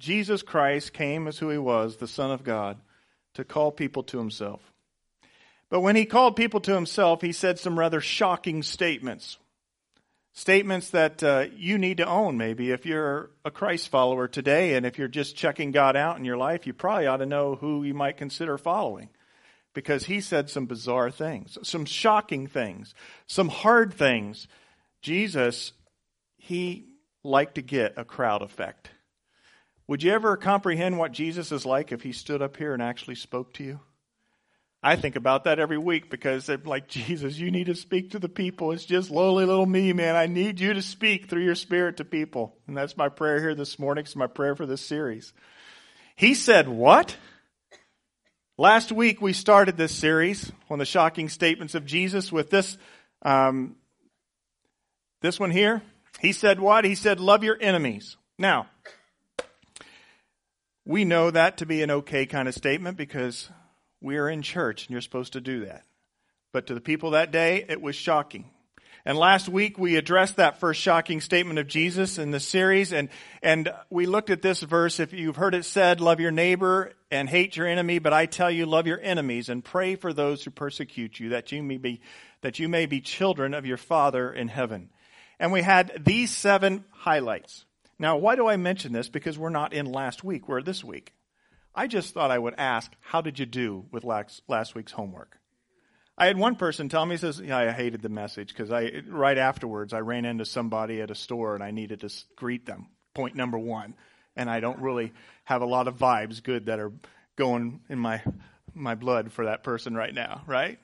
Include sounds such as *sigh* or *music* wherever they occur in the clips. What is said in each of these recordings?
Jesus Christ came as who he was, the Son of God, to call people to himself. But when he called people to himself, he said some rather shocking statements. Statements that uh, you need to own, maybe. If you're a Christ follower today and if you're just checking God out in your life, you probably ought to know who you might consider following. Because he said some bizarre things, some shocking things, some hard things. Jesus, he liked to get a crowd effect. Would you ever comprehend what Jesus is like if he stood up here and actually spoke to you? I think about that every week because I'm like, Jesus, you need to speak to the people. It's just lowly little me, man. I need you to speak through your spirit to people. And that's my prayer here this morning. It's my prayer for this series. He said, what? Last week we started this series on the shocking statements of Jesus with this, um, this one here. He said what? He said, love your enemies. Now, we know that to be an okay kind of statement because we are in church and you're supposed to do that. But to the people that day, it was shocking. And last week we addressed that first shocking statement of Jesus in the series and, and we looked at this verse. If you've heard it said, love your neighbor and hate your enemy, but I tell you, love your enemies and pray for those who persecute you, that you may be, that you may be children of your Father in heaven. And we had these seven highlights. Now, why do I mention this? Because we're not in last week, we're this week. I just thought I would ask, how did you do with last, last week's homework? I had one person tell me, he says, yeah, I hated the message because I, right afterwards, I ran into somebody at a store and I needed to greet them. Point number one. And I don't really have a lot of vibes good that are going in my, my blood for that person right now, right?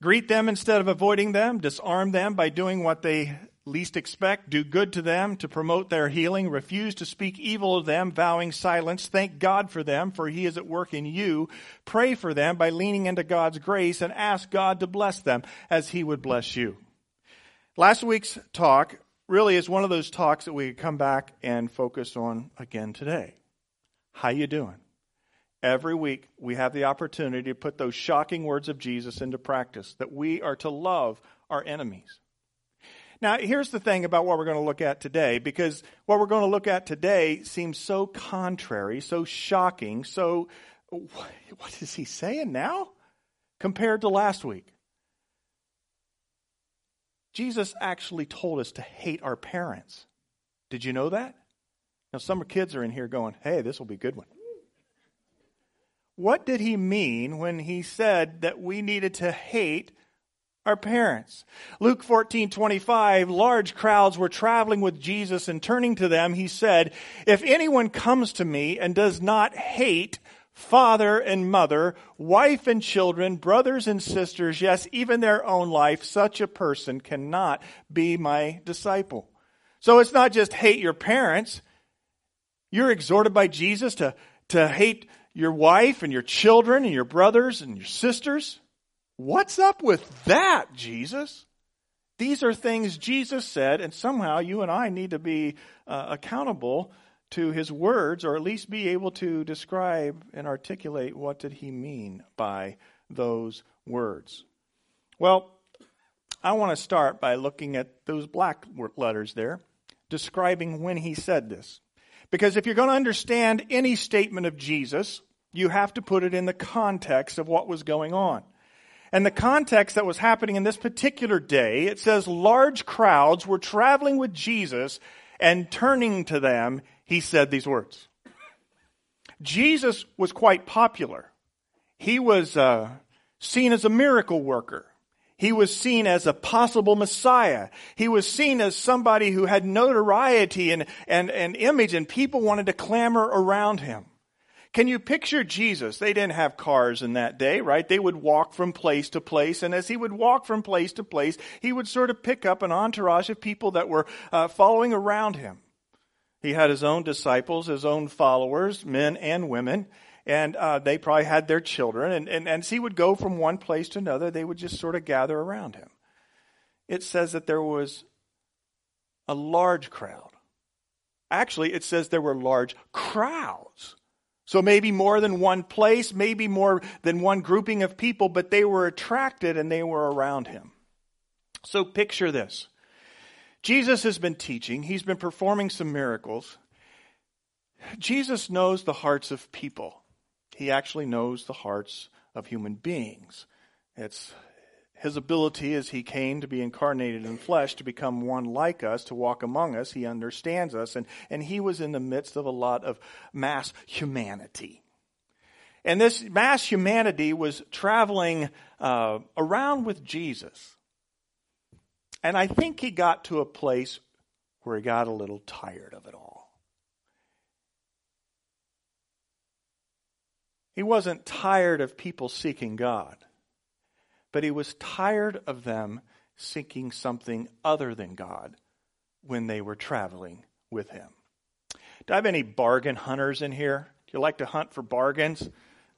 Greet them instead of avoiding them. Disarm them by doing what they least expect, do good to them to promote their healing, refuse to speak evil of them, vowing silence, thank God for them, for he is at work in you, pray for them by leaning into God's grace, and ask God to bless them as he would bless you. Last week's talk really is one of those talks that we come back and focus on again today. How you doing? Every week we have the opportunity to put those shocking words of Jesus into practice, that we are to love our enemies. Now, here's the thing about what we're going to look at today, because what we're going to look at today seems so contrary, so shocking, so what is he saying now compared to last week? Jesus actually told us to hate our parents. Did you know that? Now, some kids are in here going, hey, this will be a good one. What did he mean when he said that we needed to hate our parents. Luke 14, 25, large crowds were traveling with Jesus and turning to them, he said, if anyone comes to me and does not hate father and mother, wife and children, brothers and sisters, yes, even their own life, such a person cannot be my disciple. So it's not just hate your parents. You're exhorted by Jesus to, to hate your wife and your children and your brothers and your sisters. What's up with that, Jesus? These are things Jesus said, and somehow you and I need to be uh, accountable to his words, or at least be able to describe and articulate what did he mean by those words. Well, I want to start by looking at those black letters there, describing when he said this. Because if you're going to understand any statement of Jesus, you have to put it in the context of what was going on. And the context that was happening in this particular day, it says large crowds were traveling with Jesus and turning to them, he said these words. Jesus was quite popular. He was uh, seen as a miracle worker. He was seen as a possible Messiah. He was seen as somebody who had notoriety and, and, and image, and people wanted to clamor around him. Can you picture Jesus? They didn't have cars in that day, right? They would walk from place to place. And as he would walk from place to place, he would sort of pick up an entourage of people that were uh, following around him. He had his own disciples, his own followers, men and women, and uh, they probably had their children. And, and, and as he would go from one place to another, they would just sort of gather around him. It says that there was a large crowd. Actually, it says there were large crowds so maybe more than one place, maybe more than one grouping of people, but they were attracted and they were around him. So picture this. Jesus has been teaching, he's been performing some miracles. Jesus knows the hearts of people. He actually knows the hearts of human beings. It's his ability as he came to be incarnated in flesh to become one like us, to walk among us. He understands us. And, and he was in the midst of a lot of mass humanity. And this mass humanity was traveling uh, around with Jesus. And I think he got to a place where he got a little tired of it all. He wasn't tired of people seeking God, but he was tired of them seeking something other than God when they were traveling with him. Do I have any bargain hunters in here? Do you like to hunt for bargains?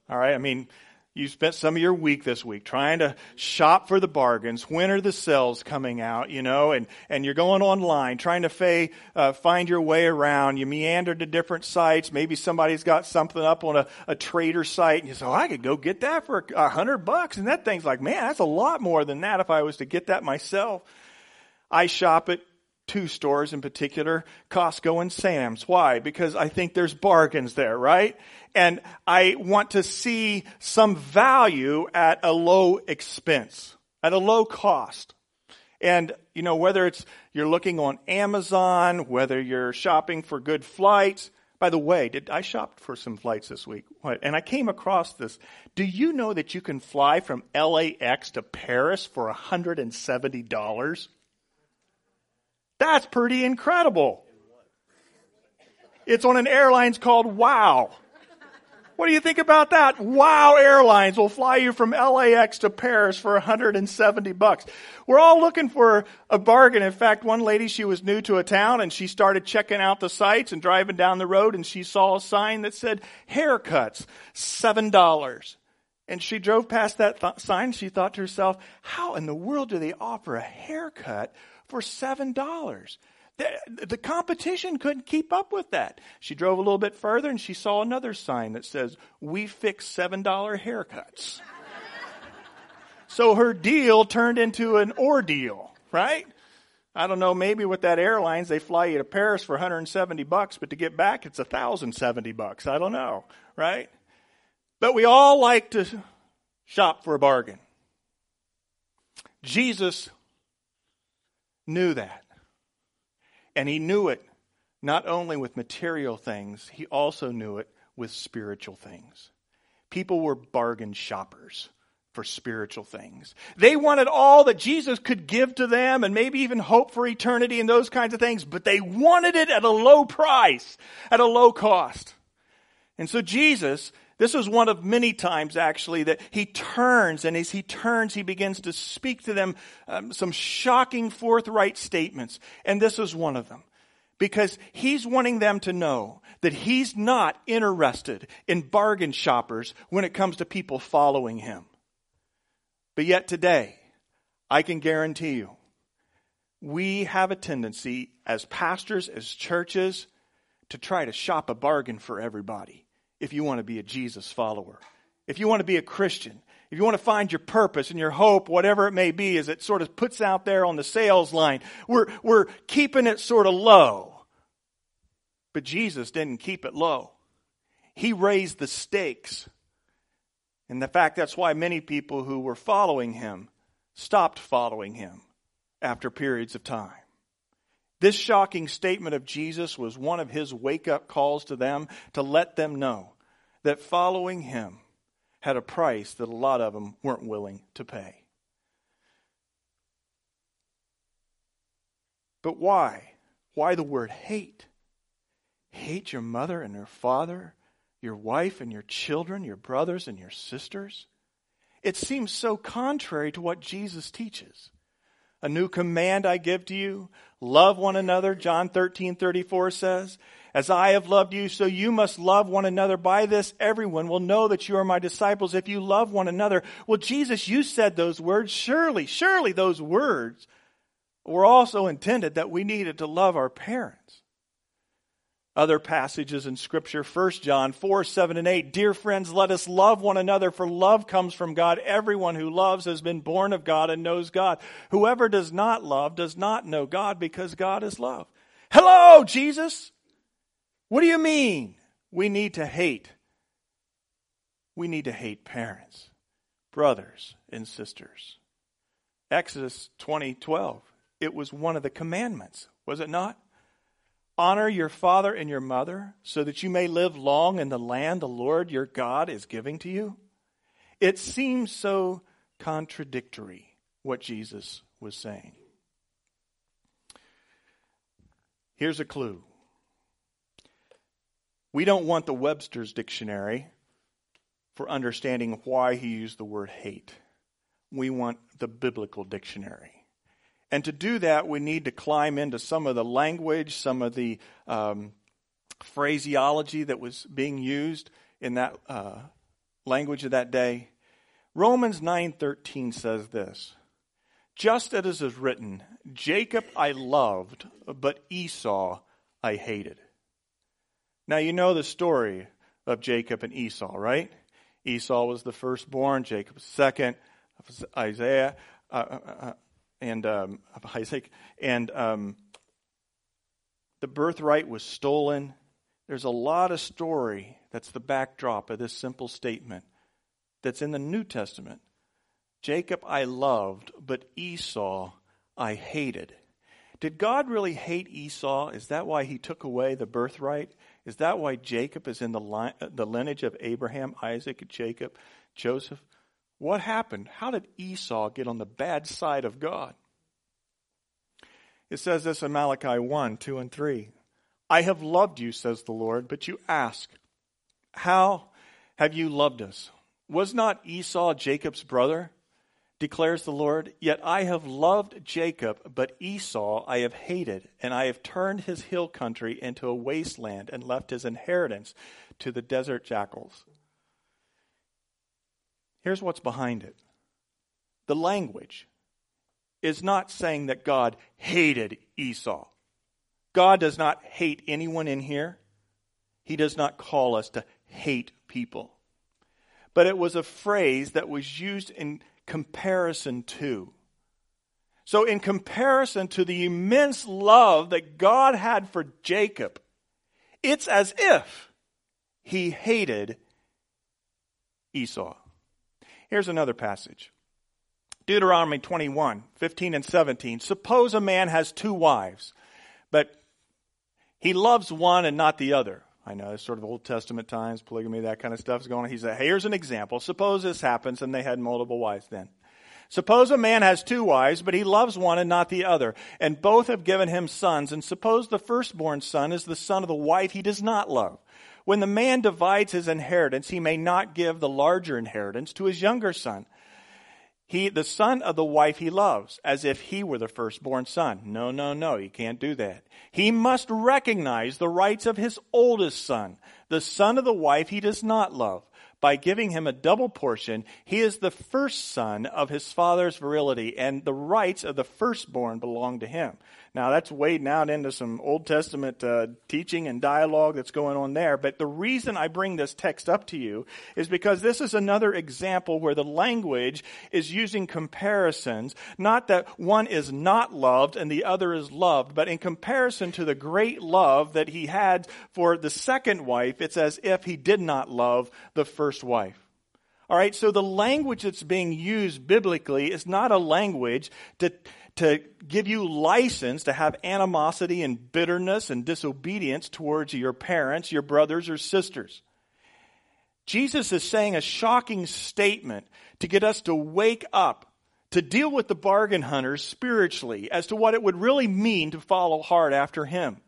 All right, I mean, you spent some of your week this week trying to shop for the bargains. When are the sales coming out? You know, and, and you're going online trying to fay, uh, find your way around. You meander to different sites. Maybe somebody's got something up on a, a trader site and you say, oh, I could go get that for a hundred bucks. And that thing's like, man, that's a lot more than that if I was to get that myself. I shop at two stores in particular, Costco and Sam's. Why? Because I think there's bargains there, right? And I want to see some value at a low expense, at a low cost. And, you know, whether it's you're looking on Amazon, whether you're shopping for good flights. By the way, did I shopped for some flights this week? What? And I came across this. Do you know that you can fly from LAX to Paris for $170? That's pretty incredible. It's on an airlines called WOW. What do you think about that? Wow Airlines will fly you from LAX to Paris for 170 bucks. We're all looking for a bargain. In fact, one lady, she was new to a town and she started checking out the sites and driving down the road and she saw a sign that said haircuts, $7. And she drove past that th- sign. She thought to herself, how in the world do they offer a haircut for $7? The, the competition couldn't keep up with that. She drove a little bit further and she saw another sign that says, We fix $7 haircuts. *laughs* so her deal turned into an ordeal, right? I don't know, maybe with that airlines, they fly you to Paris for 170 bucks, but to get back, it's 1,070 bucks. I don't know, right? But we all like to shop for a bargain. Jesus knew that. And he knew it not only with material things, he also knew it with spiritual things. People were bargain shoppers for spiritual things. They wanted all that Jesus could give to them and maybe even hope for eternity and those kinds of things, but they wanted it at a low price, at a low cost. And so Jesus this was one of many times, actually, that he turns, and as he turns, he begins to speak to them um, some shocking, forthright statements. And this is one of them. Because he's wanting them to know that he's not interested in bargain shoppers when it comes to people following him. But yet today, I can guarantee you, we have a tendency as pastors, as churches, to try to shop a bargain for everybody if you want to be a Jesus follower. If you want to be a Christian, if you want to find your purpose and your hope, whatever it may be, as it sort of puts out there on the sales line, we're, we're keeping it sort of low. But Jesus didn't keep it low. He raised the stakes. And the fact that's why many people who were following him stopped following him after periods of time. This shocking statement of Jesus was one of his wake up calls to them to let them know that following him had a price that a lot of them weren't willing to pay. But why? Why the word hate? Hate your mother and your father, your wife and your children, your brothers and your sisters? It seems so contrary to what Jesus teaches. A new command I give to you love one another, John 13 34 says. As I have loved you, so you must love one another. By this, everyone will know that you are my disciples if you love one another. Well, Jesus, you said those words. Surely, surely those words were also intended that we needed to love our parents other passages in Scripture, 1 John 4, 7, and 8. Dear friends, let us love one another, for love comes from God. Everyone who loves has been born of God and knows God. Whoever does not love does not know God, because God is love. Hello, Jesus! What do you mean we need to hate? We need to hate parents, brothers, and sisters. Exodus 20:12. It was one of the commandments, was it not? Honor your father and your mother so that you may live long in the land the Lord your God is giving to you. It seems so contradictory what Jesus was saying. Here's a clue. We don't want the Webster's dictionary for understanding why he used the word hate. We want the biblical dictionary. And to do that, we need to climb into some of the language, some of the um, phraseology that was being used in that uh, language of that day. Romans 9:13 says this: Just as it is written, Jacob I loved, but Esau I hated. Now you know the story of Jacob and Esau, right? Esau was the firstborn, Jacob was second, Isaiah, uh, uh, uh and um, Isaac, and um, the birthright was stolen. There's a lot of story that's the backdrop of this simple statement that's in the New Testament. Jacob I loved, but Esau I hated. Did God really hate Esau? Is that why he took away the birthright? Is that why Jacob is in the, line, the lineage of Abraham, Isaac, Jacob, Joseph? What happened? How did Esau get on the bad side of God? It says this in Malachi 1 2 and 3. I have loved you, says the Lord, but you ask, How have you loved us? Was not Esau Jacob's brother? declares the Lord. Yet I have loved Jacob, but Esau I have hated, and I have turned his hill country into a wasteland and left his inheritance to the desert jackals. Here's what's behind it the language is not saying that God hated Esau. God does not hate anyone in here. He does not call us to hate people. But it was a phrase that was used in comparison to. So, in comparison to the immense love that God had for Jacob, it's as if he hated Esau. Here's another passage Deuteronomy 21 15 and 17. Suppose a man has two wives, but he loves one and not the other. I know it's sort of Old Testament times, polygamy, that kind of stuff is going on. He said, hey, here's an example. Suppose this happens and they had multiple wives then. Suppose a man has two wives, but he loves one and not the other, and both have given him sons, and suppose the firstborn son is the son of the wife he does not love. When the man divides his inheritance, he may not give the larger inheritance to his younger son. He, the son of the wife he loves, as if he were the firstborn son. No, no, no, he can't do that. He must recognize the rights of his oldest son, the son of the wife he does not love. By giving him a double portion, he is the first son of his father's virility, and the rights of the firstborn belong to him. Now, that's wading out into some Old Testament uh, teaching and dialogue that's going on there. But the reason I bring this text up to you is because this is another example where the language is using comparisons. Not that one is not loved and the other is loved, but in comparison to the great love that he had for the second wife, it's as if he did not love the first wife. All right, so the language that's being used biblically is not a language to to give you license to have animosity and bitterness and disobedience towards your parents, your brothers or sisters. Jesus is saying a shocking statement to get us to wake up, to deal with the bargain hunters spiritually as to what it would really mean to follow hard after him.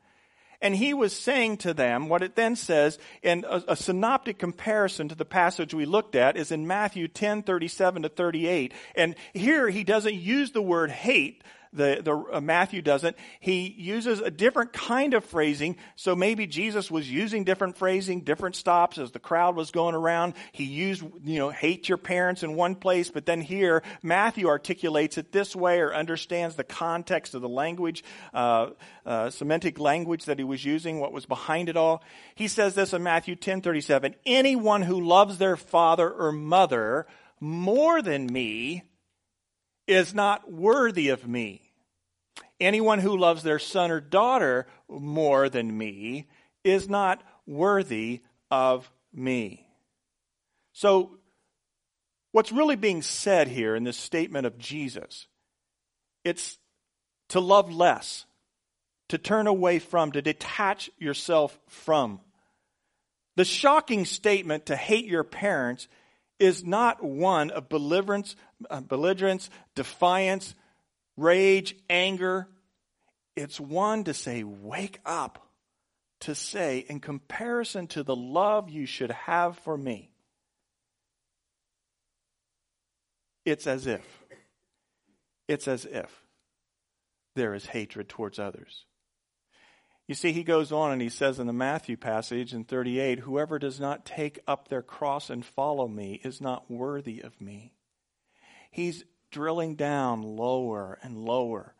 And he was saying to them what it then says in a, a, synoptic comparison to the passage we looked at is in Matthew 10, 37 to 38. And here he doesn't use the word hate, the, the uh, Matthew doesn't. He uses a different kind of phrasing. So maybe Jesus was using different phrasing, different stops as the crowd was going around. He used, you know, hate your parents in one place, but then here Matthew articulates it this way or understands the context of the language, uh, uh, Semitic language that he was using, what was behind it all. He says this in Matthew 10:37. Anyone who loves their father or mother more than me is not worthy of me. Anyone who loves their son or daughter more than me is not worthy of me. So, what's really being said here in this statement of Jesus, it's to love less, to turn away from, to detach yourself from. The shocking statement to hate your parents is not one of belligerence, uh, belligerence, defiance, rage, anger. It's one to say, wake up, to say, in comparison to the love you should have for me, it's as if, it's as if there is hatred towards others. You see, he goes on and he says in the Matthew passage in 38 Whoever does not take up their cross and follow me is not worthy of me. He's drilling down lower and lower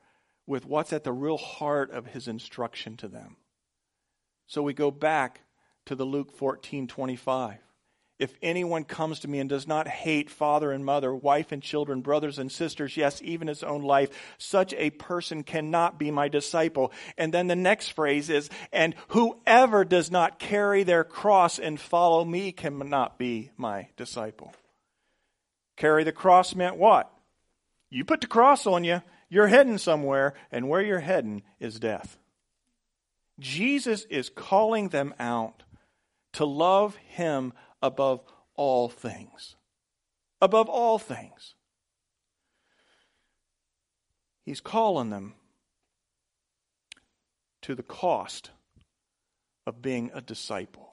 with what's at the real heart of his instruction to them. So we go back to the Luke 14:25. If anyone comes to me and does not hate father and mother, wife and children, brothers and sisters, yes, even his own life, such a person cannot be my disciple. And then the next phrase is, and whoever does not carry their cross and follow me cannot be my disciple. Carry the cross meant what? You put the cross on you, you're heading somewhere, and where you're heading is death. Jesus is calling them out to love him above all things. Above all things. He's calling them to the cost of being a disciple.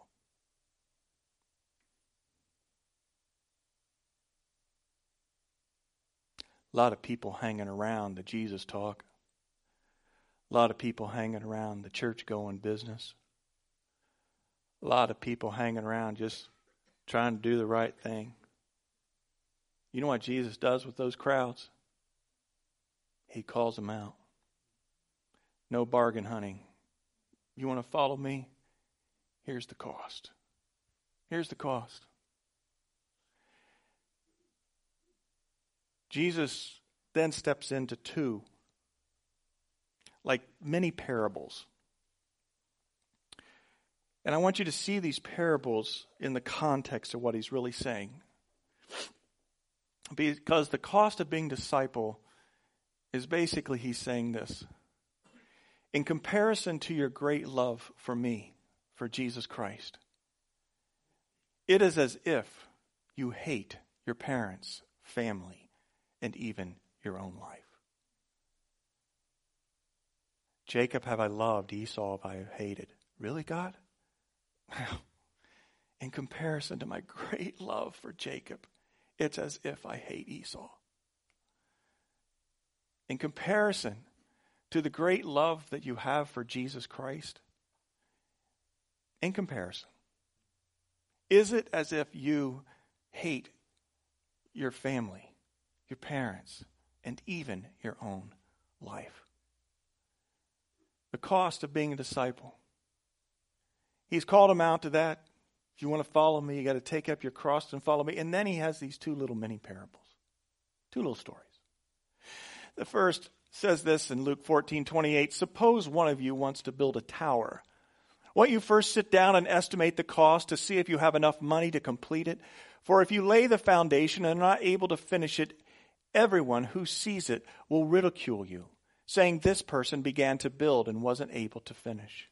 A lot of people hanging around the Jesus talk. A lot of people hanging around the church going business. A lot of people hanging around just trying to do the right thing. You know what Jesus does with those crowds? He calls them out. No bargain hunting. You want to follow me? Here's the cost. Here's the cost. Jesus then steps into two, like many parables. And I want you to see these parables in the context of what he's really saying. Because the cost of being disciple is basically he's saying this. In comparison to your great love for me, for Jesus Christ, it is as if you hate your parents, family, and even your own life. Jacob have I loved, Esau have I hated. Really, God? in comparison to my great love for Jacob, it's as if I hate Esau. In comparison to the great love that you have for Jesus Christ, in comparison, is it as if you hate your family, your parents, and even your own life? The cost of being a disciple He's called them out to that. If you want to follow me, you got to take up your cross and follow me. And then he has these two little mini parables, two little stories. The first says this in Luke 14 28 Suppose one of you wants to build a tower. Won't you first sit down and estimate the cost to see if you have enough money to complete it? For if you lay the foundation and are not able to finish it, everyone who sees it will ridicule you, saying, This person began to build and wasn't able to finish.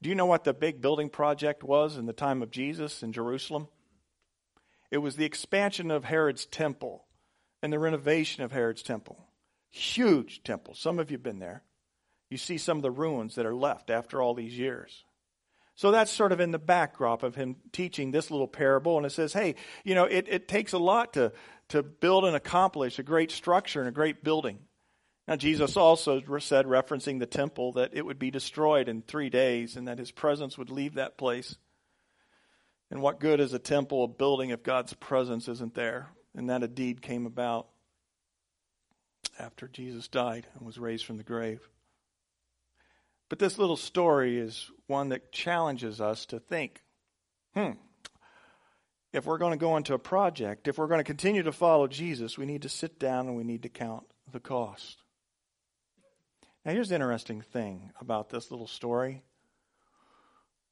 Do you know what the big building project was in the time of Jesus in Jerusalem? It was the expansion of Herod's temple and the renovation of Herod's temple. Huge temple. Some of you have been there. You see some of the ruins that are left after all these years. So that's sort of in the backdrop of him teaching this little parable. And it says, hey, you know, it, it takes a lot to, to build and accomplish a great structure and a great building. Now, Jesus also said, referencing the temple, that it would be destroyed in three days and that his presence would leave that place. And what good is a temple, a building, if God's presence isn't there? And that a deed came about after Jesus died and was raised from the grave. But this little story is one that challenges us to think hmm, if we're going to go into a project, if we're going to continue to follow Jesus, we need to sit down and we need to count the cost. Now, here's the interesting thing about this little story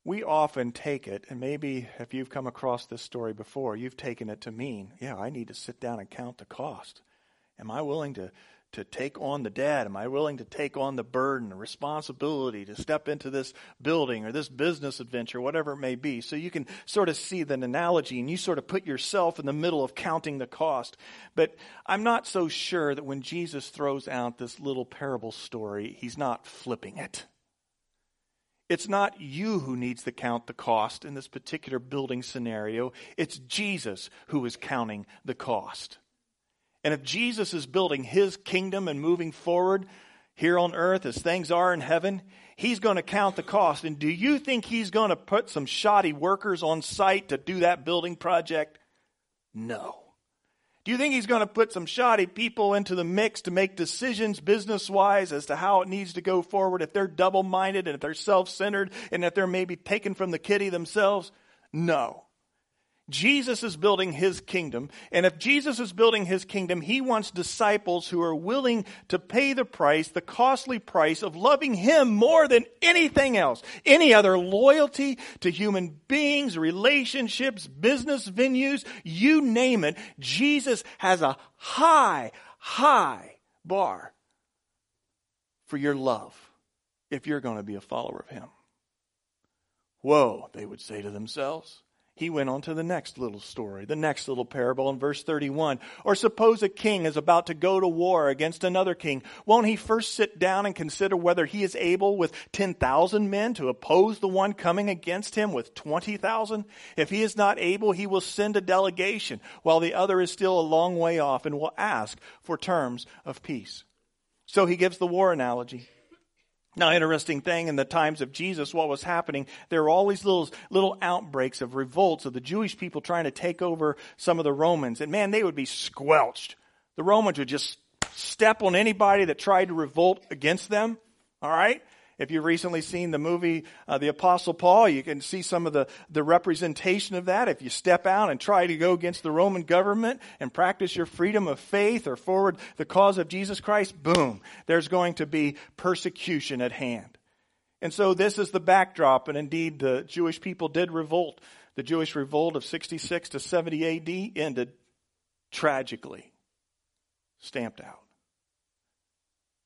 we often take it, and maybe if you've come across this story before, you've taken it to mean, yeah, I need to sit down and count the cost. Am I willing to, to take on the debt? Am I willing to take on the burden, the responsibility to step into this building or this business adventure, whatever it may be? So you can sort of see the analogy and you sort of put yourself in the middle of counting the cost. But I'm not so sure that when Jesus throws out this little parable story, he's not flipping it. It's not you who needs to count the cost in this particular building scenario. It's Jesus who is counting the cost. And if Jesus is building his kingdom and moving forward here on earth as things are in heaven, he's going to count the cost. And do you think he's going to put some shoddy workers on site to do that building project? No. Do you think he's going to put some shoddy people into the mix to make decisions business wise as to how it needs to go forward if they're double minded and if they're self centered and if they're maybe taken from the kitty themselves? No. Jesus is building his kingdom. And if Jesus is building his kingdom, he wants disciples who are willing to pay the price, the costly price of loving him more than anything else. Any other loyalty to human beings, relationships, business venues, you name it. Jesus has a high, high bar for your love if you're going to be a follower of him. Whoa, they would say to themselves he went on to the next little story, the next little parable in verse 31. Or suppose a king is about to go to war against another king. Won't he first sit down and consider whether he is able with 10,000 men to oppose the one coming against him with 20,000? If he is not able, he will send a delegation while the other is still a long way off and will ask for terms of peace. So he gives the war analogy. Now, interesting thing in the times of Jesus, what was happening, there were all these little, little outbreaks of revolts of the Jewish people trying to take over some of the Romans. And man, they would be squelched. The Romans would just step on anybody that tried to revolt against them. All right? If you've recently seen the movie uh, The Apostle Paul, you can see some of the, the representation of that. If you step out and try to go against the Roman government and practice your freedom of faith or forward the cause of Jesus Christ, boom, there's going to be persecution at hand. And so this is the backdrop, and indeed the Jewish people did revolt. The Jewish revolt of 66 to 70 AD ended tragically, stamped out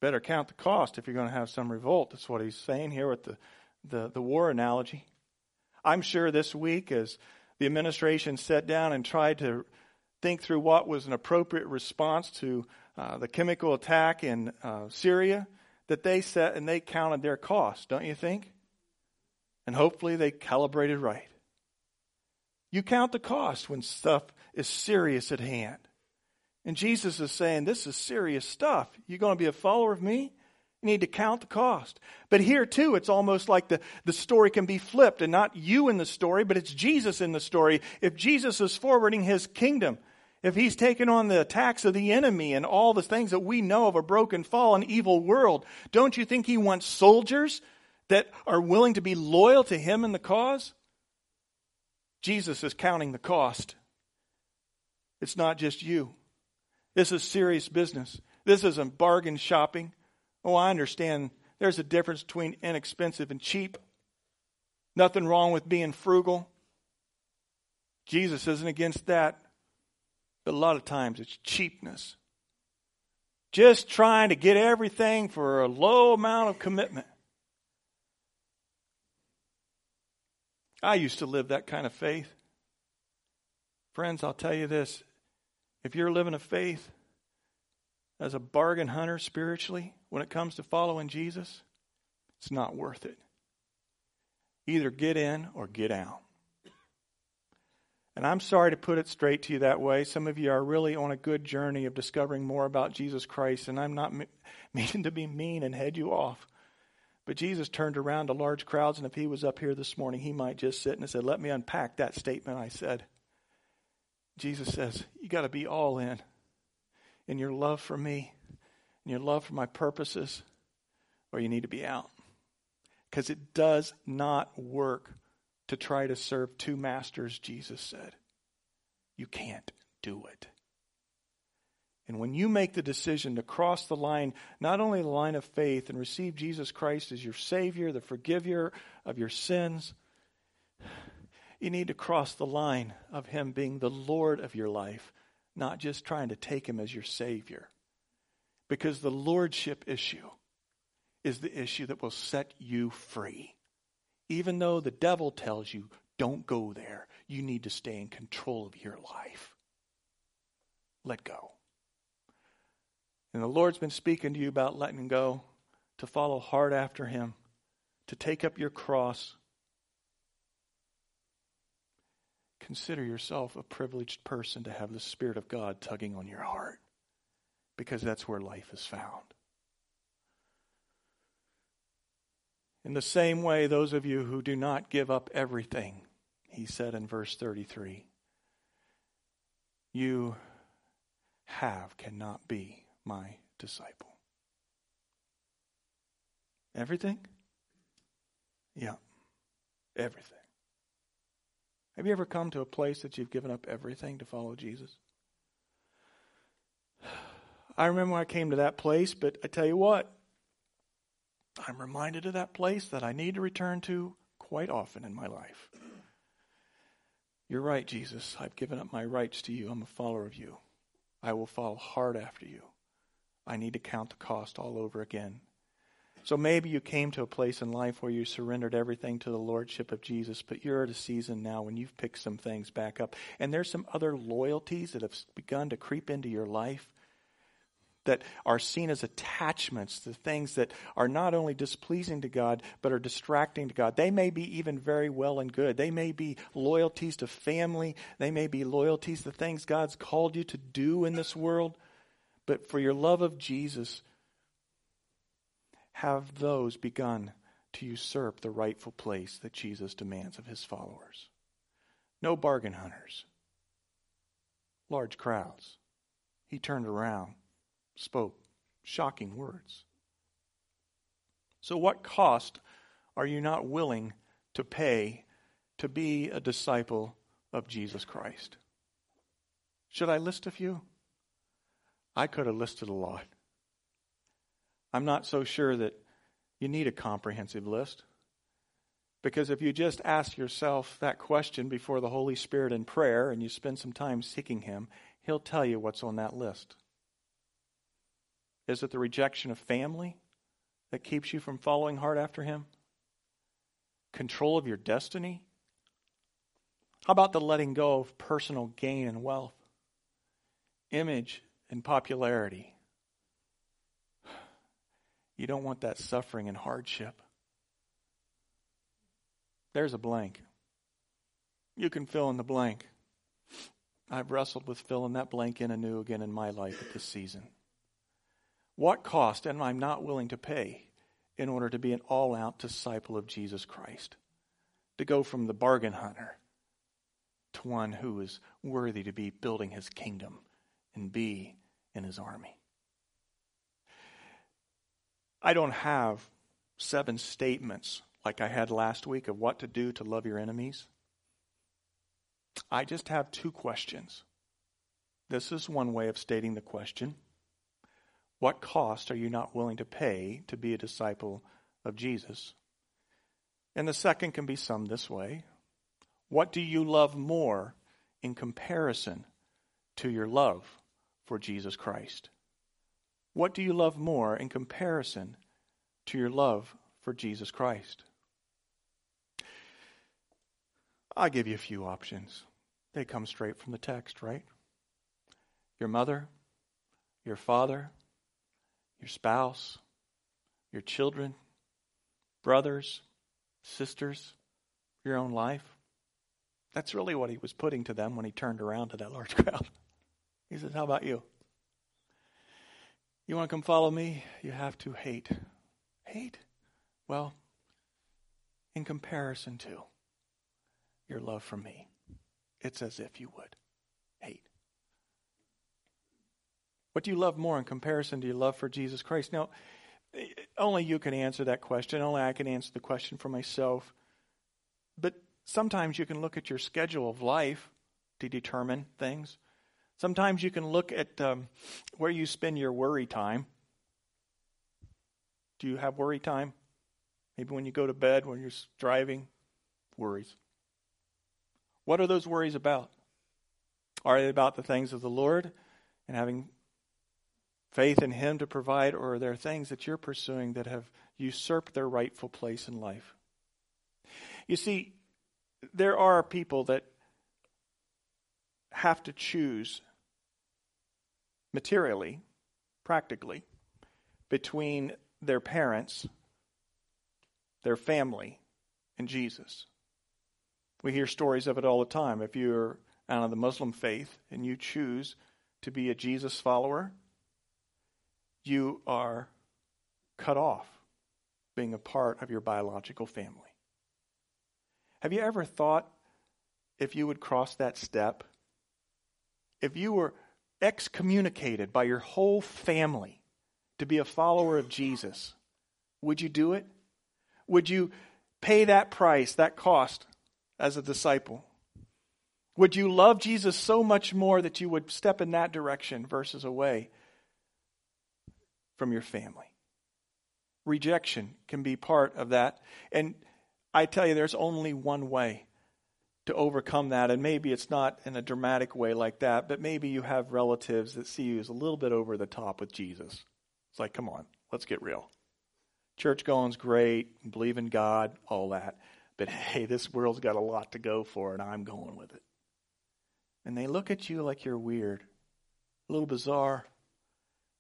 better count the cost if you're going to have some revolt. That's what he's saying here with the, the, the war analogy. I'm sure this week, as the administration sat down and tried to think through what was an appropriate response to uh, the chemical attack in uh, Syria, that they set and they counted their costs, don't you think? And hopefully they calibrated right. You count the cost when stuff is serious at hand. And Jesus is saying, This is serious stuff. You're going to be a follower of me? You need to count the cost. But here, too, it's almost like the, the story can be flipped and not you in the story, but it's Jesus in the story. If Jesus is forwarding his kingdom, if he's taken on the attacks of the enemy and all the things that we know of a broken, fallen, evil world, don't you think he wants soldiers that are willing to be loyal to him in the cause? Jesus is counting the cost. It's not just you. This is serious business. This isn't bargain shopping. Oh, I understand there's a difference between inexpensive and cheap. Nothing wrong with being frugal. Jesus isn't against that. But a lot of times it's cheapness. Just trying to get everything for a low amount of commitment. I used to live that kind of faith. Friends, I'll tell you this if you're living a faith as a bargain hunter spiritually when it comes to following Jesus, it's not worth it. Either get in or get out. And I'm sorry to put it straight to you that way. Some of you are really on a good journey of discovering more about Jesus Christ, and I'm not *laughs* meaning to be mean and head you off. But Jesus turned around to large crowds, and if he was up here this morning, he might just sit and said, Let me unpack that statement I said. Jesus says, You got to be all in in your love for me, in your love for my purposes, or you need to be out. Because it does not work to try to serve two masters, Jesus said. You can't do it. And when you make the decision to cross the line, not only the line of faith and receive Jesus Christ as your Savior, the forgiver of your sins, You need to cross the line of Him being the Lord of your life, not just trying to take Him as your Savior. Because the Lordship issue is the issue that will set you free. Even though the devil tells you, don't go there, you need to stay in control of your life. Let go. And the Lord's been speaking to you about letting go, to follow hard after Him, to take up your cross. Consider yourself a privileged person to have the Spirit of God tugging on your heart, because that's where life is found. In the same way, those of you who do not give up everything, he said in verse 33, you have cannot be my disciple. Everything? Yeah, everything. Have you ever come to a place that you've given up everything to follow Jesus? *sighs* I remember I came to that place, but I tell you what, I'm reminded of that place that I need to return to quite often in my life. You're right, Jesus. I've given up my rights to you. I'm a follower of you. I will follow hard after you. I need to count the cost all over again. So maybe you came to a place in life where you surrendered everything to the lordship of Jesus, but you're at a season now when you've picked some things back up. And there's some other loyalties that have begun to creep into your life that are seen as attachments, the things that are not only displeasing to God, but are distracting to God. They may be even very well and good. They may be loyalties to family. They may be loyalties to things God's called you to do in this world. But for your love of Jesus, have those begun to usurp the rightful place that Jesus demands of his followers. No bargain hunters, large crowds. He turned around spoke shocking words. So, what cost are you not willing to pay to be a disciple of Jesus Christ? Should I list a few? I could have listed a lot. I'm not so sure that you need a comprehensive list. Because if you just ask yourself that question before the Holy Spirit in prayer and you spend some time seeking Him, He'll tell you what's on that list. Is it the rejection of family that keeps you from following hard after Him? Control of your destiny? How about the letting go of personal gain and wealth? Image and popularity? You don't want that suffering and hardship. There's a blank. You can fill in the blank. I've wrestled with filling that blank in anew again in my life at this season. What cost am I not willing to pay in order to be an all out disciple of Jesus Christ? To go from the bargain hunter to one who is worthy to be building his kingdom and be in his army. I don't have seven statements like I had last week of what to do to love your enemies. I just have two questions. This is one way of stating the question. What cost are you not willing to pay to be a disciple of Jesus? And the second can be summed this way What do you love more in comparison to your love for Jesus Christ? What do you love more in comparison to your love for Jesus Christ? I'll give you a few options. They come straight from the text, right? Your mother, your father, your spouse, your children, brothers, sisters, your own life. That's really what he was putting to them when he turned around to that large *laughs* crowd. He says, How about you? You want to come follow me? You have to hate. Hate? Well, in comparison to your love for me, it's as if you would hate. What do you love more in comparison to your love for Jesus Christ? Now, only you can answer that question. Only I can answer the question for myself. But sometimes you can look at your schedule of life to determine things. Sometimes you can look at um, where you spend your worry time. Do you have worry time? Maybe when you go to bed, when you're driving, worries. What are those worries about? Are they about the things of the Lord and having faith in Him to provide, or are there things that you're pursuing that have usurped their rightful place in life? You see, there are people that have to choose materially, practically, between their parents, their family, and Jesus. We hear stories of it all the time. If you're out of the Muslim faith and you choose to be a Jesus follower, you are cut off being a part of your biological family. Have you ever thought if you would cross that step? If you were excommunicated by your whole family to be a follower of Jesus, would you do it? Would you pay that price, that cost as a disciple? Would you love Jesus so much more that you would step in that direction versus away from your family? Rejection can be part of that. And I tell you, there's only one way to overcome that. And maybe it's not in a dramatic way like that, but maybe you have relatives that see you as a little bit over the top with Jesus. It's like, come on, let's get real. Church going's great, believe in God, all that. But *laughs* hey, this world's got a lot to go for, and I'm going with it. And they look at you like you're weird, a little bizarre.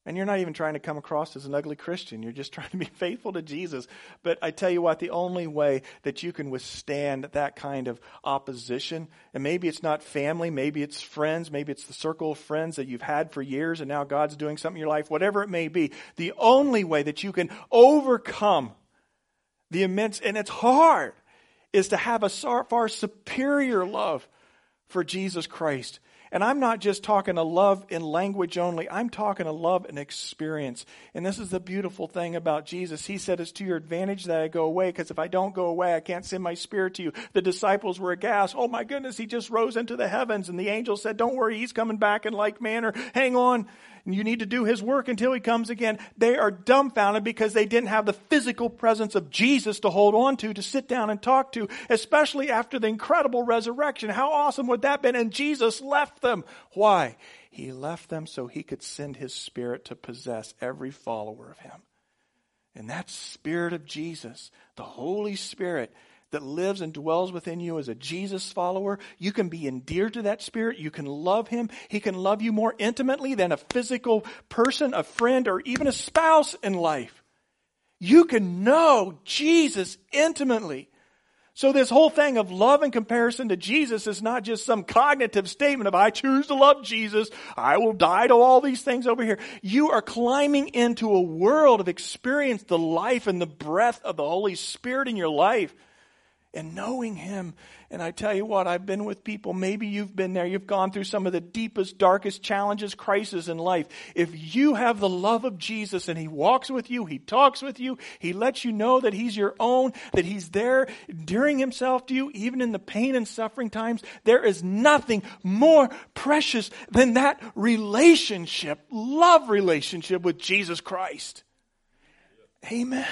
And you're not even trying to come across as an ugly Christian. You're just *laughs* trying to be faithful to Jesus. But I tell you what, the only way that you can withstand that kind of opposition, and maybe it's not family, maybe it's friends, maybe it's the circle of friends that you've had for years and now God's doing something in your life, whatever it may be, the only way that you can overcome the immense, and it's hard, is to have a far superior love for Jesus Christ and I'm not just talking a love in language only. I'm talking a love and experience. And this is the beautiful thing about Jesus. He said, it's to your advantage that I go away because if I don't go away, I can't send my spirit to you. The disciples were aghast. Oh my goodness, he just rose into the heavens. And the angel said, don't worry, he's coming back in like manner. Hang on you need to do his work until he comes again. They are dumbfounded because they didn't have the physical presence of Jesus to hold on to, to sit down and talk to, especially after the incredible resurrection. How awesome would that have been? And Jesus left them. Why? He left them so he could send his spirit to possess every follower of him. And that spirit of Jesus, the Holy Spirit, that lives and dwells within you as a Jesus follower, you can be endeared to that spirit. You can love him. He can love you more intimately than a physical person, a friend, or even a spouse in life. You can know Jesus intimately. So this whole thing of love in comparison to Jesus is not just some cognitive statement of I choose to love Jesus. I will die to all these things over here. You are climbing into a world of experience, the life and the breath of the Holy Spirit in your life and knowing Him. And I tell you what, I've been with people, maybe you've been there, you've gone through some of the deepest, darkest challenges, crises in life. If you have the love of Jesus and He walks with you, He talks with you, He lets you know that He's your own, that He's there endearing Himself to you, even in the pain and suffering times, there is nothing more precious than that relationship, love relationship with Jesus Christ. Amen.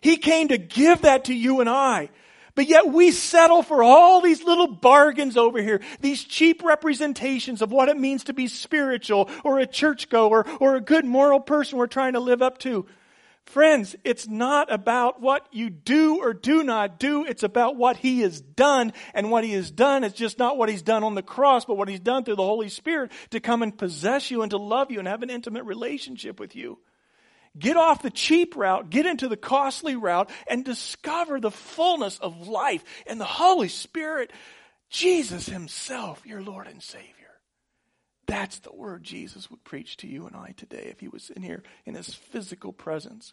He came to give that to you and I. But yet we settle for all these little bargains over here, these cheap representations of what it means to be spiritual or a churchgoer or a good moral person we're trying to live up to. Friends, it's not about what you do or do not do. It's about what He has done. And what He has done is just not what He's done on the cross, but what He's done through the Holy Spirit to come and possess you and to love you and have an intimate relationship with you. Get off the cheap route, get into the costly route, and discover the fullness of life and the Holy Spirit, Jesus Himself, your Lord and Savior. That's the word Jesus would preach to you and I today if He was in here in His physical presence.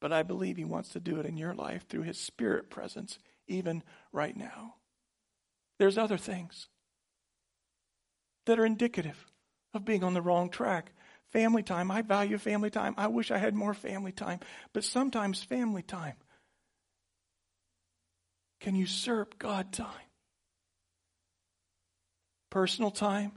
But I believe He wants to do it in your life through His Spirit presence, even right now. There's other things that are indicative of being on the wrong track. Family time. I value family time. I wish I had more family time. But sometimes family time can usurp God time. Personal time,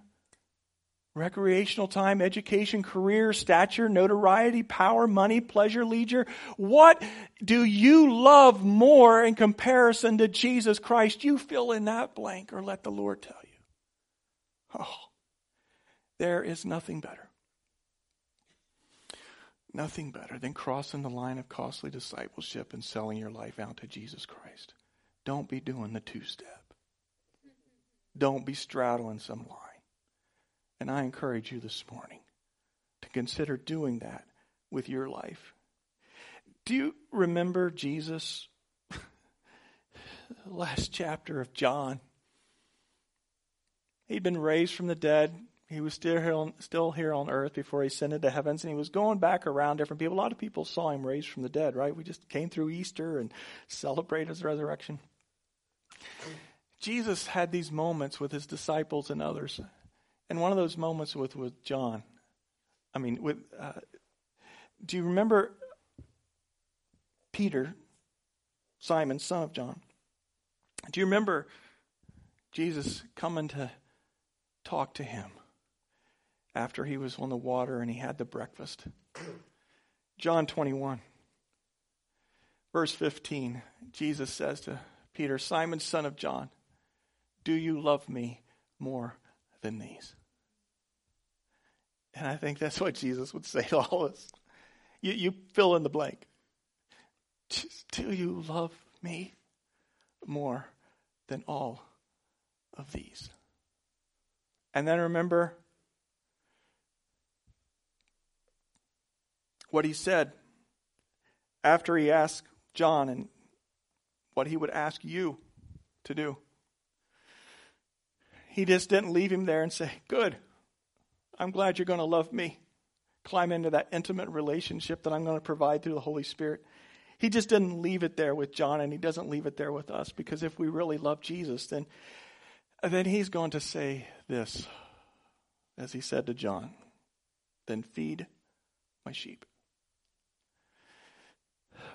recreational time, education, career, stature, notoriety, power, money, pleasure, leisure. What do you love more in comparison to Jesus Christ? You fill in that blank or let the Lord tell you. Oh, there is nothing better. Nothing better than crossing the line of costly discipleship and selling your life out to Jesus Christ. Don't be doing the two step. Don't be straddling some line. And I encourage you this morning to consider doing that with your life. Do you remember Jesus? *laughs* last chapter of John. He'd been raised from the dead. He was still here, on, still here on earth before he ascended to heavens, and he was going back around different people. A lot of people saw him raised from the dead, right? We just came through Easter and celebrated his resurrection. Jesus had these moments with his disciples and others. And one of those moments with, with John, I mean, with, uh, do you remember Peter, Simon, son of John? Do you remember Jesus coming to talk to him after he was on the water and he had the breakfast? John 21, verse 15, Jesus says to Peter, Simon, son of John, do you love me more than these? And I think that's what Jesus would say to all of us. You, you fill in the blank. Do you love me more than all of these? And then remember what he said after he asked John and what he would ask you to do. He just didn't leave him there and say, Good, I'm glad you're going to love me. Climb into that intimate relationship that I'm going to provide through the Holy Spirit. He just didn't leave it there with John, and he doesn't leave it there with us because if we really love Jesus, then, then he's going to say this, as he said to John then feed my sheep,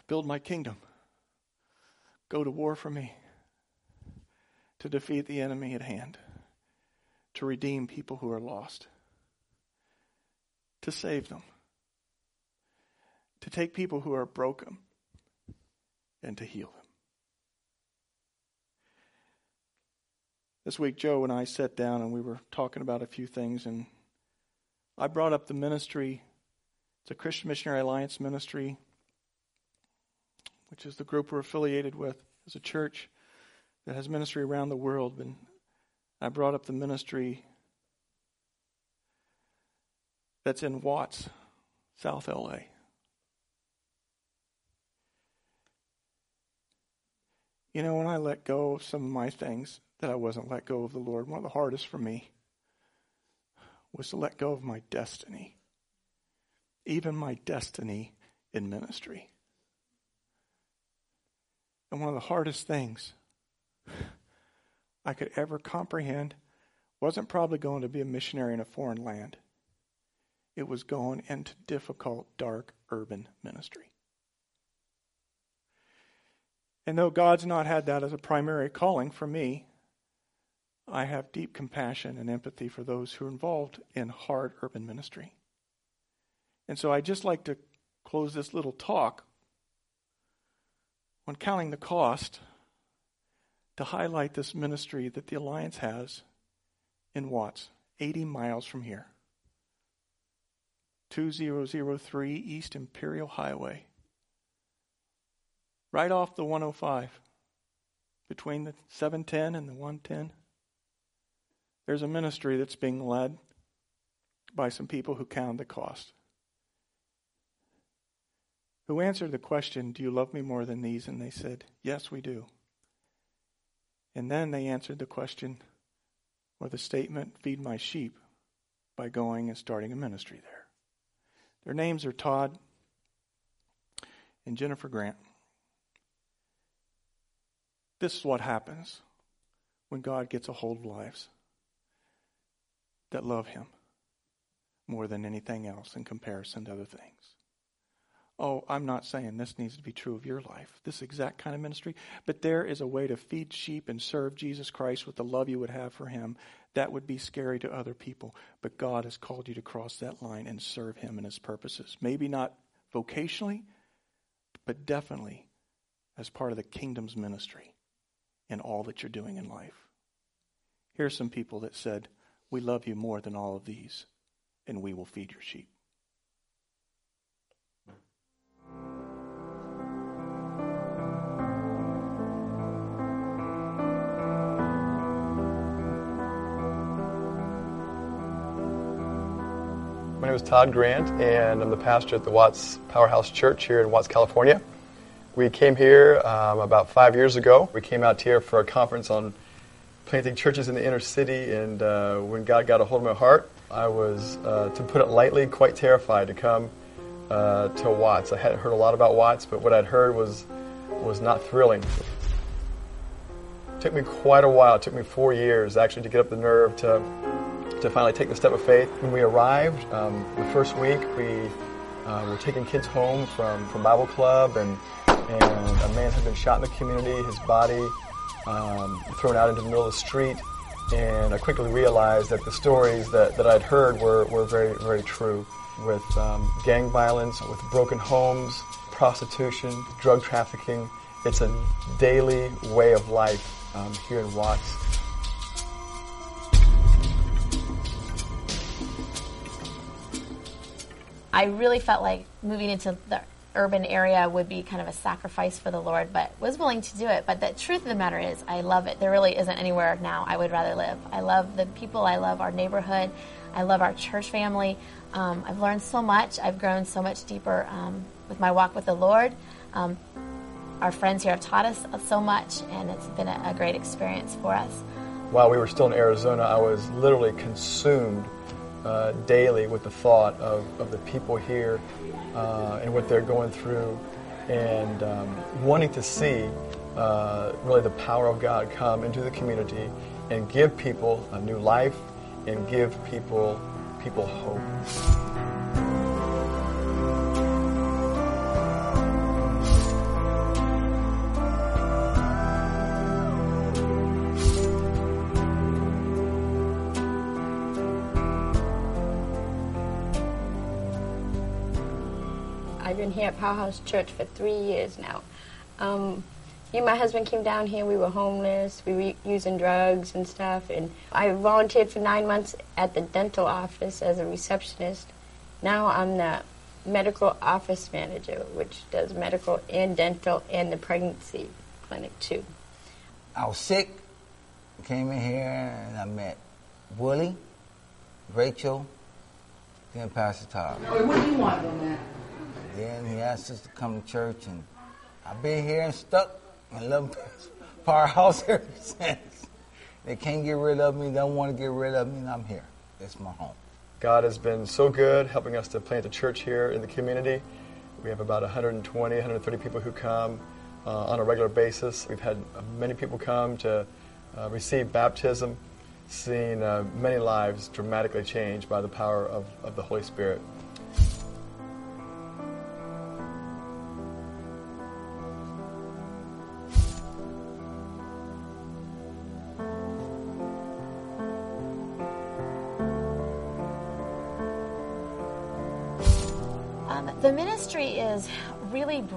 build my kingdom, go to war for me, to defeat the enemy at hand, to redeem people who are lost. To save them, to take people who are broken and to heal them. This week, Joe and I sat down and we were talking about a few things, and I brought up the ministry. It's a Christian Missionary Alliance ministry, which is the group we're affiliated with as a church that has ministry around the world. And I brought up the ministry that's in Watts, South LA. You know, when I let go of some of my things that I wasn't let go of the Lord, one of the hardest for me was to let go of my destiny, even my destiny in ministry. And one of the hardest things I could ever comprehend wasn't probably going to be a missionary in a foreign land it was going into difficult, dark, urban ministry. And though God's not had that as a primary calling for me, I have deep compassion and empathy for those who are involved in hard urban ministry. And so I just like to close this little talk when counting the cost to highlight this ministry that the Alliance has in Watts, 80 miles from here. 2003 East Imperial Highway. Right off the 105, between the 710 and the 110. There's a ministry that's being led by some people who count the cost. Who answered the question, Do you love me more than these? And they said, Yes, we do. And then they answered the question or the statement, Feed my sheep, by going and starting a ministry there. Their names are Todd and Jennifer Grant. This is what happens when God gets a hold of lives that love Him more than anything else in comparison to other things. Oh, I'm not saying this needs to be true of your life, this exact kind of ministry, but there is a way to feed sheep and serve Jesus Christ with the love you would have for him. That would be scary to other people, but God has called you to cross that line and serve him and his purposes. Maybe not vocationally, but definitely as part of the kingdom's ministry in all that you're doing in life. Here are some people that said, We love you more than all of these, and we will feed your sheep. My name is Todd Grant, and I'm the pastor at the Watts Powerhouse Church here in Watts, California. We came here um, about five years ago. We came out here for a conference on planting churches in the inner city, and uh, when God got a hold of my heart, I was, uh, to put it lightly, quite terrified to come uh, to Watts. I hadn't heard a lot about Watts, but what I'd heard was was not thrilling. It took me quite a while. It took me four years actually to get up the nerve to to finally take the step of faith. When we arrived, um, the first week, we uh, were taking kids home from, from Bible Club, and, and a man had been shot in the community, his body um, thrown out into the middle of the street. And I quickly realized that the stories that, that I'd heard were, were very, very true with um, gang violence, with broken homes, prostitution, drug trafficking. It's a daily way of life um, here in Watts. I really felt like moving into the urban area would be kind of a sacrifice for the Lord, but was willing to do it. But the truth of the matter is, I love it. There really isn't anywhere now I would rather live. I love the people, I love our neighborhood, I love our church family. Um, I've learned so much, I've grown so much deeper um, with my walk with the Lord. Um, our friends here have taught us so much, and it's been a, a great experience for us. While we were still in Arizona, I was literally consumed uh, daily with the thought of, of the people here uh, and what they're going through and um, wanting to see uh, really the power of God come into the community and give people a new life and give people people hope. I've been here at Powerhouse Church for three years now. Um, me and my husband came down here. We were homeless. We were using drugs and stuff. And I volunteered for nine months at the dental office as a receptionist. Now I'm the medical office manager, which does medical and dental and the pregnancy clinic too. I was sick, came in here, and I met Willie, Rachel, then Pastor Todd. What do you want from that? Then he asked us to come to church, and I've been here and stuck and love *laughs* Powerhouse *laughs* ever since. They can't get rid of me, don't want to get rid of me, and I'm here. It's my home. God has been so good helping us to plant a church here in the community. We have about 120, 130 people who come uh, on a regular basis. We've had many people come to uh, receive baptism, seeing uh, many lives dramatically changed by the power of, of the Holy Spirit.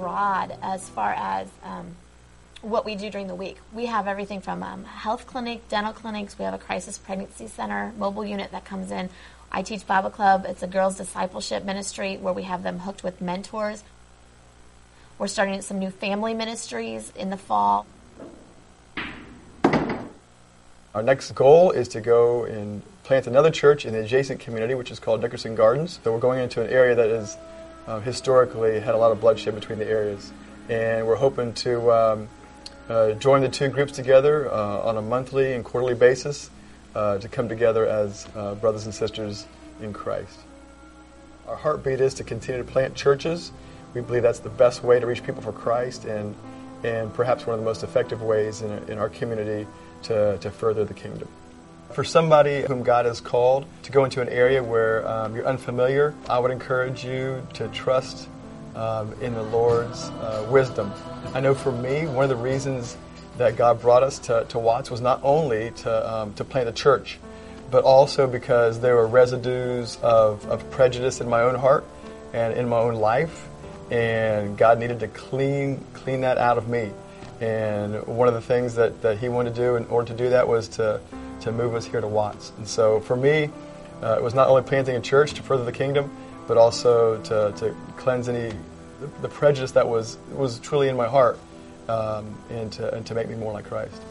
Broad as far as um, what we do during the week. We have everything from um, health clinic, dental clinics. We have a crisis pregnancy center, mobile unit that comes in. I teach Bible Club. It's a girls' discipleship ministry where we have them hooked with mentors. We're starting some new family ministries in the fall. Our next goal is to go and plant another church in the adjacent community, which is called Nickerson Gardens. So we're going into an area that is uh, historically had a lot of bloodshed between the areas, and we're hoping to um, uh, join the two groups together uh, on a monthly and quarterly basis uh, to come together as uh, brothers and sisters in Christ. Our heartbeat is to continue to plant churches. We believe that's the best way to reach people for Christ, and and perhaps one of the most effective ways in, in our community to, to further the kingdom. For somebody whom God has called to go into an area where um, you're unfamiliar, I would encourage you to trust um, in the Lord's uh, wisdom. I know for me, one of the reasons that God brought us to, to Watts was not only to, um, to plant a church, but also because there were residues of, of prejudice in my own heart and in my own life, and God needed to clean clean that out of me. And one of the things that, that He wanted to do in order to do that was to, to move us here to Watts. And so for me, uh, it was not only planting a church to further the kingdom, but also to, to cleanse any the prejudice that was was truly in my heart, um, and to and to make me more like Christ.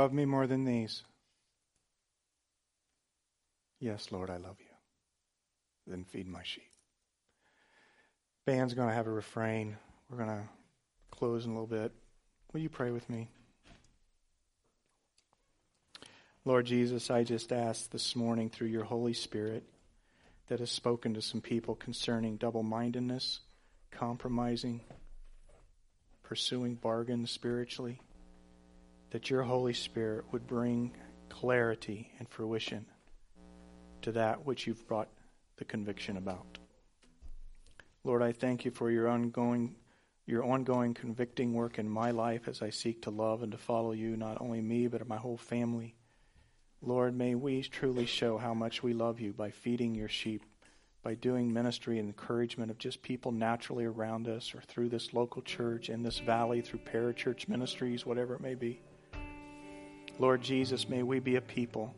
Love me more than these? Yes, Lord, I love you. Then feed my sheep. Band's going to have a refrain. We're going to close in a little bit. Will you pray with me? Lord Jesus, I just ask this morning through your Holy Spirit that has spoken to some people concerning double mindedness, compromising, pursuing bargains spiritually that your Holy Spirit would bring clarity and fruition to that which you've brought the conviction about. Lord, I thank you for your ongoing your ongoing convicting work in my life as I seek to love and to follow you, not only me, but my whole family. Lord, may we truly show how much we love you by feeding your sheep, by doing ministry and encouragement of just people naturally around us or through this local church in this valley, through parachurch ministries, whatever it may be. Lord Jesus, may we be a people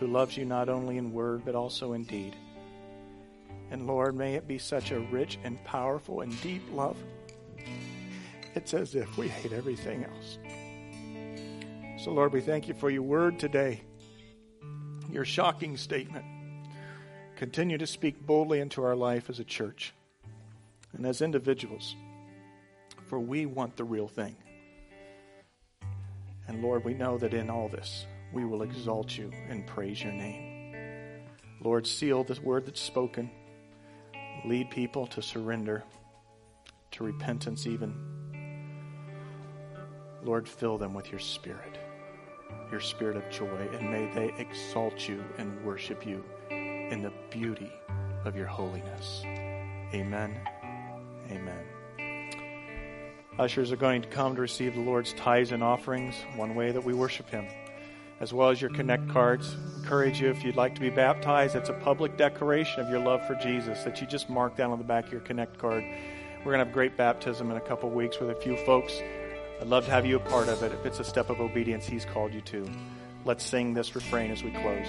who loves you not only in word but also in deed. And Lord, may it be such a rich and powerful and deep love. It's as if we hate everything else. So, Lord, we thank you for your word today, your shocking statement. Continue to speak boldly into our life as a church and as individuals, for we want the real thing. And Lord, we know that in all this, we will exalt you and praise your name. Lord, seal this word that's spoken. Lead people to surrender, to repentance, even. Lord, fill them with your spirit, your spirit of joy, and may they exalt you and worship you in the beauty of your holiness. Amen. Amen. Ushers are going to come to receive the Lord's tithes and offerings, one way that we worship Him, as well as your Connect cards. Encourage you if you'd like to be baptized. It's a public declaration of your love for Jesus that you just mark down on the back of your Connect card. We're going to have great baptism in a couple weeks with a few folks. I'd love to have you a part of it if it's a step of obedience He's called you to. Let's sing this refrain as we close.